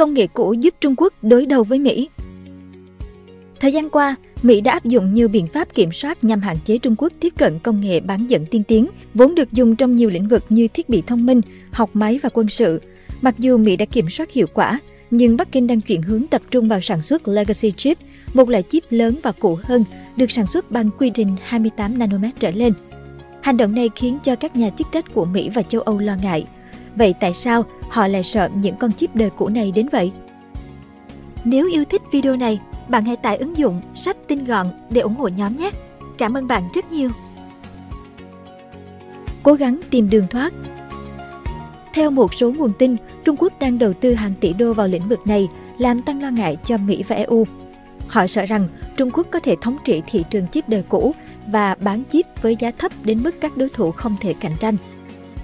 công nghệ cũ giúp Trung Quốc đối đầu với Mỹ. Thời gian qua, Mỹ đã áp dụng nhiều biện pháp kiểm soát nhằm hạn chế Trung Quốc tiếp cận công nghệ bán dẫn tiên tiến, vốn được dùng trong nhiều lĩnh vực như thiết bị thông minh, học máy và quân sự. Mặc dù Mỹ đã kiểm soát hiệu quả, nhưng Bắc Kinh đang chuyển hướng tập trung vào sản xuất legacy chip, một loại chip lớn và cũ hơn, được sản xuất bằng quy trình 28 nanomet trở lên. Hành động này khiến cho các nhà chức trách của Mỹ và châu Âu lo ngại. Vậy tại sao họ lại sợ những con chip đời cũ này đến vậy? Nếu yêu thích video này, bạn hãy tải ứng dụng sách tinh gọn để ủng hộ nhóm nhé. Cảm ơn bạn rất nhiều. Cố gắng tìm đường thoát Theo một số nguồn tin, Trung Quốc đang đầu tư hàng tỷ đô vào lĩnh vực này, làm tăng lo ngại cho Mỹ và EU. Họ sợ rằng Trung Quốc có thể thống trị thị trường chip đời cũ và bán chip với giá thấp đến mức các đối thủ không thể cạnh tranh.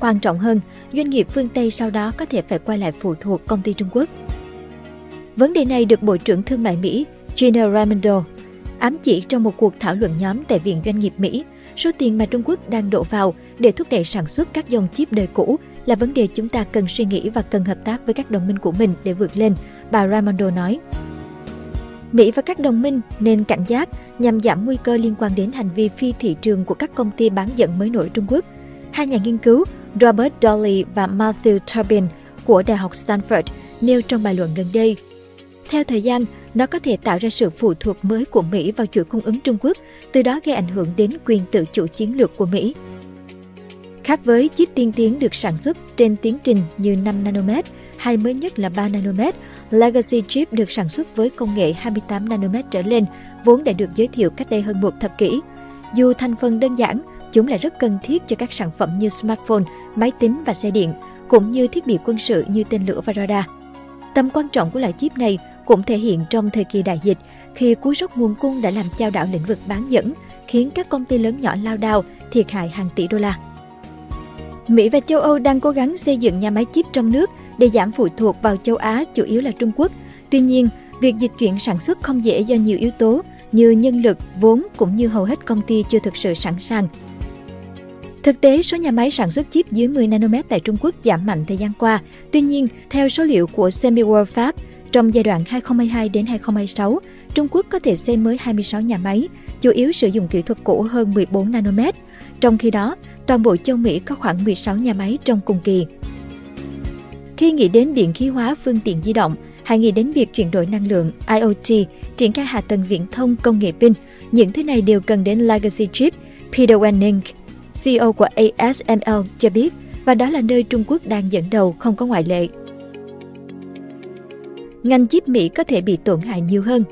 Quan trọng hơn, doanh nghiệp phương Tây sau đó có thể phải quay lại phụ thuộc công ty Trung Quốc. Vấn đề này được Bộ trưởng Thương mại Mỹ Gina Raimondo ám chỉ trong một cuộc thảo luận nhóm tại Viện Doanh nghiệp Mỹ. Số tiền mà Trung Quốc đang đổ vào để thúc đẩy sản xuất các dòng chip đời cũ là vấn đề chúng ta cần suy nghĩ và cần hợp tác với các đồng minh của mình để vượt lên, bà Raimondo nói. Mỹ và các đồng minh nên cảnh giác nhằm giảm nguy cơ liên quan đến hành vi phi thị trường của các công ty bán dẫn mới nổi Trung Quốc. Hai nhà nghiên cứu Robert Dolly và Matthew Turbin của Đại học Stanford nêu trong bài luận gần đây. Theo thời gian, nó có thể tạo ra sự phụ thuộc mới của Mỹ vào chuỗi cung ứng Trung Quốc, từ đó gây ảnh hưởng đến quyền tự chủ chiến lược của Mỹ. Khác với chip tiên tiến được sản xuất trên tiến trình như 5 nanomet hay mới nhất là 3 nanomet, Legacy chip được sản xuất với công nghệ 28 nanomet trở lên, vốn đã được giới thiệu cách đây hơn một thập kỷ. Dù thành phần đơn giản, chúng lại rất cần thiết cho các sản phẩm như smartphone, máy tính và xe điện, cũng như thiết bị quân sự như tên lửa và radar. Tầm quan trọng của loại chip này cũng thể hiện trong thời kỳ đại dịch khi cú sốc nguồn cung đã làm chao đảo lĩnh vực bán dẫn, khiến các công ty lớn nhỏ lao đao, thiệt hại hàng tỷ đô la. Mỹ và châu Âu đang cố gắng xây dựng nhà máy chip trong nước để giảm phụ thuộc vào châu Á, chủ yếu là Trung Quốc. Tuy nhiên, việc dịch chuyển sản xuất không dễ do nhiều yếu tố như nhân lực, vốn cũng như hầu hết công ty chưa thực sự sẵn sàng. Thực tế, số nhà máy sản xuất chip dưới 10 nanomet tại Trung Quốc giảm mạnh thời gian qua. Tuy nhiên, theo số liệu của SemiWorld Fab, trong giai đoạn 2022 đến 2026, Trung Quốc có thể xây mới 26 nhà máy, chủ yếu sử dụng kỹ thuật cũ hơn 14 nanomet. Trong khi đó, toàn bộ châu Mỹ có khoảng 16 nhà máy trong cùng kỳ. Khi nghĩ đến điện khí hóa phương tiện di động, hãy nghĩ đến việc chuyển đổi năng lượng, IoT, triển khai hạ tầng viễn thông công nghệ pin. Những thứ này đều cần đến legacy chip. Peter Wenning, CEO của ASML cho biết, và đó là nơi Trung Quốc đang dẫn đầu không có ngoại lệ ngành chip Mỹ có thể bị tổn hại nhiều hơn.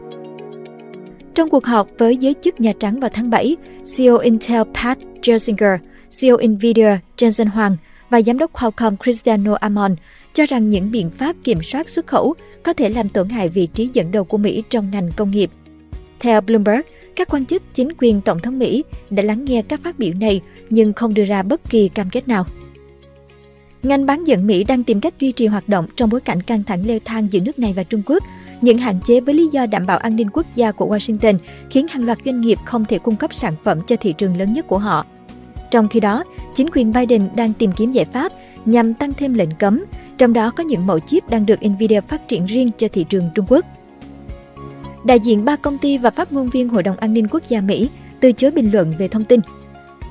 Trong cuộc họp với giới chức Nhà Trắng vào tháng 7, CEO Intel Pat Gelsinger, CEO Nvidia Jensen Huang và giám đốc Qualcomm Cristiano Amon cho rằng những biện pháp kiểm soát xuất khẩu có thể làm tổn hại vị trí dẫn đầu của Mỹ trong ngành công nghiệp. Theo Bloomberg, các quan chức chính quyền Tổng thống Mỹ đã lắng nghe các phát biểu này nhưng không đưa ra bất kỳ cam kết nào. Ngành bán dẫn Mỹ đang tìm cách duy trì hoạt động trong bối cảnh căng thẳng leo thang giữa nước này và Trung Quốc. Những hạn chế với lý do đảm bảo an ninh quốc gia của Washington khiến hàng loạt doanh nghiệp không thể cung cấp sản phẩm cho thị trường lớn nhất của họ. Trong khi đó, chính quyền Biden đang tìm kiếm giải pháp nhằm tăng thêm lệnh cấm, trong đó có những mẫu chip đang được Nvidia phát triển riêng cho thị trường Trung Quốc. Đại diện ba công ty và phát ngôn viên Hội đồng An ninh Quốc gia Mỹ từ chối bình luận về thông tin.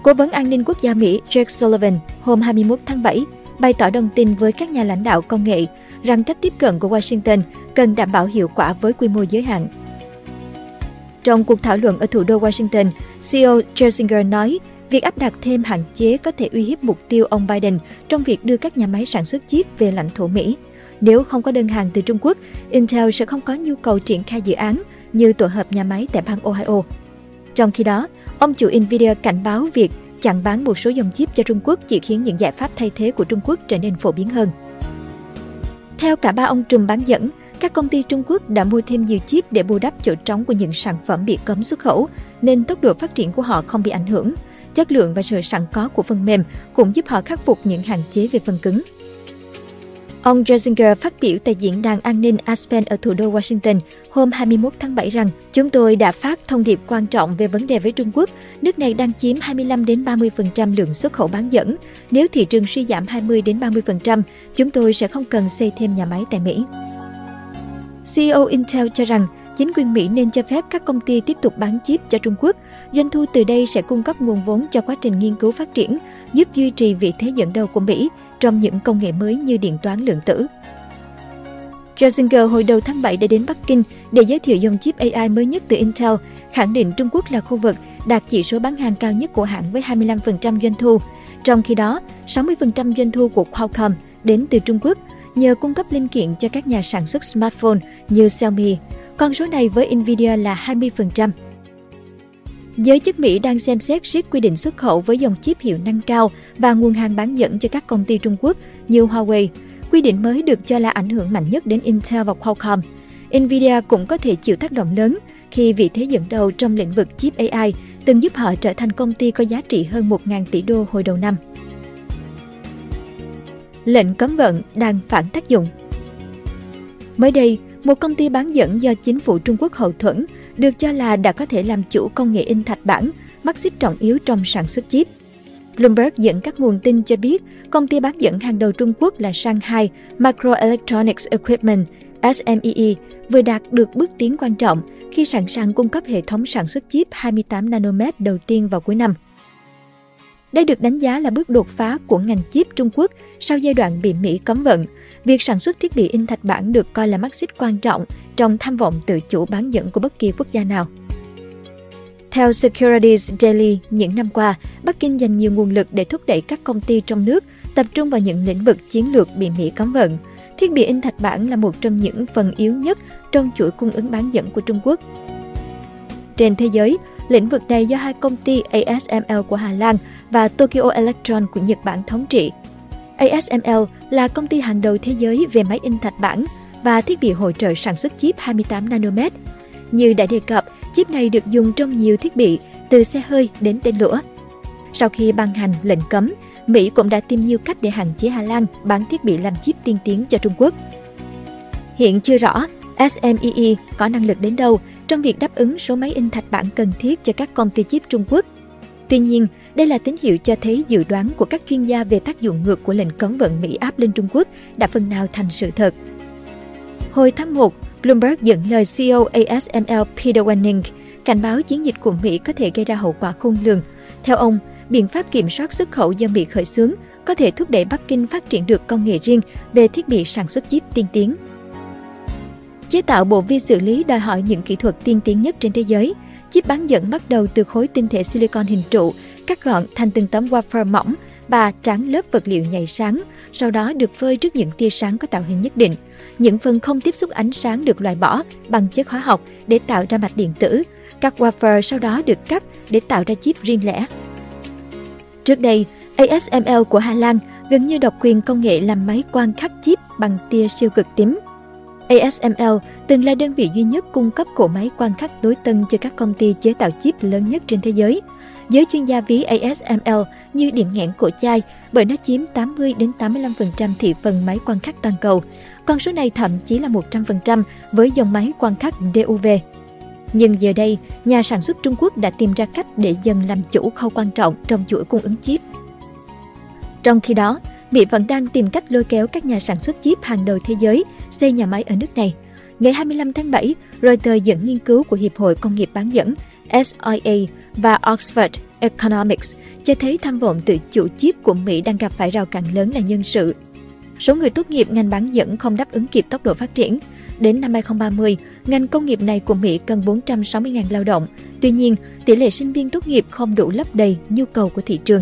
Cố vấn an ninh quốc gia Mỹ Jake Sullivan hôm 21 tháng 7 bày tỏ đồng tình với các nhà lãnh đạo công nghệ rằng cách tiếp cận của Washington cần đảm bảo hiệu quả với quy mô giới hạn. Trong cuộc thảo luận ở thủ đô Washington, CEO Jersinger nói việc áp đặt thêm hạn chế có thể uy hiếp mục tiêu ông Biden trong việc đưa các nhà máy sản xuất chip về lãnh thổ Mỹ. Nếu không có đơn hàng từ Trung Quốc, Intel sẽ không có nhu cầu triển khai dự án như tổ hợp nhà máy tại bang Ohio. Trong khi đó, ông chủ Nvidia cảnh báo việc chặn bán một số dòng chip cho Trung Quốc chỉ khiến những giải pháp thay thế của Trung Quốc trở nên phổ biến hơn. Theo cả ba ông trùm bán dẫn, các công ty Trung Quốc đã mua thêm nhiều chip để bù đắp chỗ trống của những sản phẩm bị cấm xuất khẩu, nên tốc độ phát triển của họ không bị ảnh hưởng. Chất lượng và sự sẵn có của phần mềm cũng giúp họ khắc phục những hạn chế về phần cứng. Ông Jessinger phát biểu tại diễn đàn an ninh Aspen ở thủ đô Washington hôm 21 tháng 7 rằng chúng tôi đã phát thông điệp quan trọng về vấn đề với Trung Quốc. Nước này đang chiếm 25 đến 30% lượng xuất khẩu bán dẫn. Nếu thị trường suy giảm 20 đến 30%, chúng tôi sẽ không cần xây thêm nhà máy tại Mỹ. CEO Intel cho rằng chính quyền Mỹ nên cho phép các công ty tiếp tục bán chip cho Trung Quốc. Doanh thu từ đây sẽ cung cấp nguồn vốn cho quá trình nghiên cứu phát triển, giúp duy trì vị thế dẫn đầu của Mỹ trong những công nghệ mới như điện toán lượng tử. Jasinger hồi đầu tháng 7 đã đến Bắc Kinh để giới thiệu dòng chip AI mới nhất từ Intel, khẳng định Trung Quốc là khu vực đạt chỉ số bán hàng cao nhất của hãng với 25% doanh thu. Trong khi đó, 60% doanh thu của Qualcomm đến từ Trung Quốc nhờ cung cấp linh kiện cho các nhà sản xuất smartphone như Xiaomi. Con số này với Nvidia là 20%. Giới chức Mỹ đang xem xét siết quy định xuất khẩu với dòng chip hiệu năng cao và nguồn hàng bán dẫn cho các công ty Trung Quốc như Huawei. Quy định mới được cho là ảnh hưởng mạnh nhất đến Intel và Qualcomm. Nvidia cũng có thể chịu tác động lớn khi vị thế dẫn đầu trong lĩnh vực chip AI từng giúp họ trở thành công ty có giá trị hơn 1.000 tỷ đô hồi đầu năm. Lệnh cấm vận đang phản tác dụng Mới đây, một công ty bán dẫn do chính phủ Trung Quốc hậu thuẫn được cho là đã có thể làm chủ công nghệ in thạch bản, mắt xích trọng yếu trong sản xuất chip. Bloomberg dẫn các nguồn tin cho biết công ty bán dẫn hàng đầu Trung Quốc là Shanghai Microelectronics Equipment SMEE vừa đạt được bước tiến quan trọng khi sẵn sàng cung cấp hệ thống sản xuất chip 28 nanomet đầu tiên vào cuối năm. Đây được đánh giá là bước đột phá của ngành chip Trung Quốc sau giai đoạn bị Mỹ cấm vận. Việc sản xuất thiết bị in thạch bản được coi là mắt xích quan trọng trong tham vọng tự chủ bán dẫn của bất kỳ quốc gia nào. Theo Securities Daily, những năm qua, Bắc Kinh dành nhiều nguồn lực để thúc đẩy các công ty trong nước tập trung vào những lĩnh vực chiến lược bị Mỹ cấm vận. Thiết bị in thạch bản là một trong những phần yếu nhất trong chuỗi cung ứng bán dẫn của Trung Quốc. Trên thế giới, lĩnh vực này do hai công ty ASML của Hà Lan và Tokyo Electron của Nhật Bản thống trị. ASML là công ty hàng đầu thế giới về máy in thạch bản và thiết bị hỗ trợ sản xuất chip 28 nanomet. Như đã đề cập, chip này được dùng trong nhiều thiết bị, từ xe hơi đến tên lửa. Sau khi ban hành lệnh cấm, Mỹ cũng đã tìm nhiều cách để hạn chế Hà Lan bán thiết bị làm chip tiên tiến cho Trung Quốc. Hiện chưa rõ SMEE có năng lực đến đâu trong việc đáp ứng số máy in thạch bản cần thiết cho các công ty chip Trung Quốc. Tuy nhiên, đây là tín hiệu cho thấy dự đoán của các chuyên gia về tác dụng ngược của lệnh cấm vận Mỹ áp lên Trung Quốc đã phần nào thành sự thật. Hồi tháng 1, Bloomberg dẫn lời CEO ASML Peter Wenning cảnh báo chiến dịch của Mỹ có thể gây ra hậu quả khôn lường. Theo ông, biện pháp kiểm soát xuất khẩu do Mỹ khởi xướng có thể thúc đẩy Bắc Kinh phát triển được công nghệ riêng về thiết bị sản xuất chip tiên tiến. Chế tạo bộ vi xử lý đòi hỏi những kỹ thuật tiên tiến nhất trên thế giới. Chip bán dẫn bắt đầu từ khối tinh thể silicon hình trụ, cắt gọn thành từng tấm wafer mỏng và tráng lớp vật liệu nhạy sáng, sau đó được phơi trước những tia sáng có tạo hình nhất định. Những phần không tiếp xúc ánh sáng được loại bỏ bằng chất hóa học để tạo ra mạch điện tử. Các wafer sau đó được cắt để tạo ra chip riêng lẻ. Trước đây, ASML của Hà Lan gần như độc quyền công nghệ làm máy quan khắc chip bằng tia siêu cực tím. ASML từng là đơn vị duy nhất cung cấp cỗ máy quan khắc đối tân cho các công ty chế tạo chip lớn nhất trên thế giới. Giới chuyên gia ví ASML như điểm nghẽn cổ chai bởi nó chiếm 80 đến 85% thị phần máy quan khắc toàn cầu. Con số này thậm chí là 100% với dòng máy quan khắc DUV. Nhưng giờ đây, nhà sản xuất Trung Quốc đã tìm ra cách để dần làm chủ khâu quan trọng trong chuỗi cung ứng chip. Trong khi đó, Mỹ vẫn đang tìm cách lôi kéo các nhà sản xuất chip hàng đầu thế giới xây nhà máy ở nước này. Ngày 25 tháng 7, Reuters dẫn nghiên cứu của Hiệp hội Công nghiệp bán dẫn SIA và Oxford Economics cho thấy tham vọng tự chủ chip của Mỹ đang gặp phải rào cản lớn là nhân sự. Số người tốt nghiệp ngành bán dẫn không đáp ứng kịp tốc độ phát triển. Đến năm 2030, ngành công nghiệp này của Mỹ cần 460.000 lao động. Tuy nhiên, tỷ lệ sinh viên tốt nghiệp không đủ lấp đầy nhu cầu của thị trường.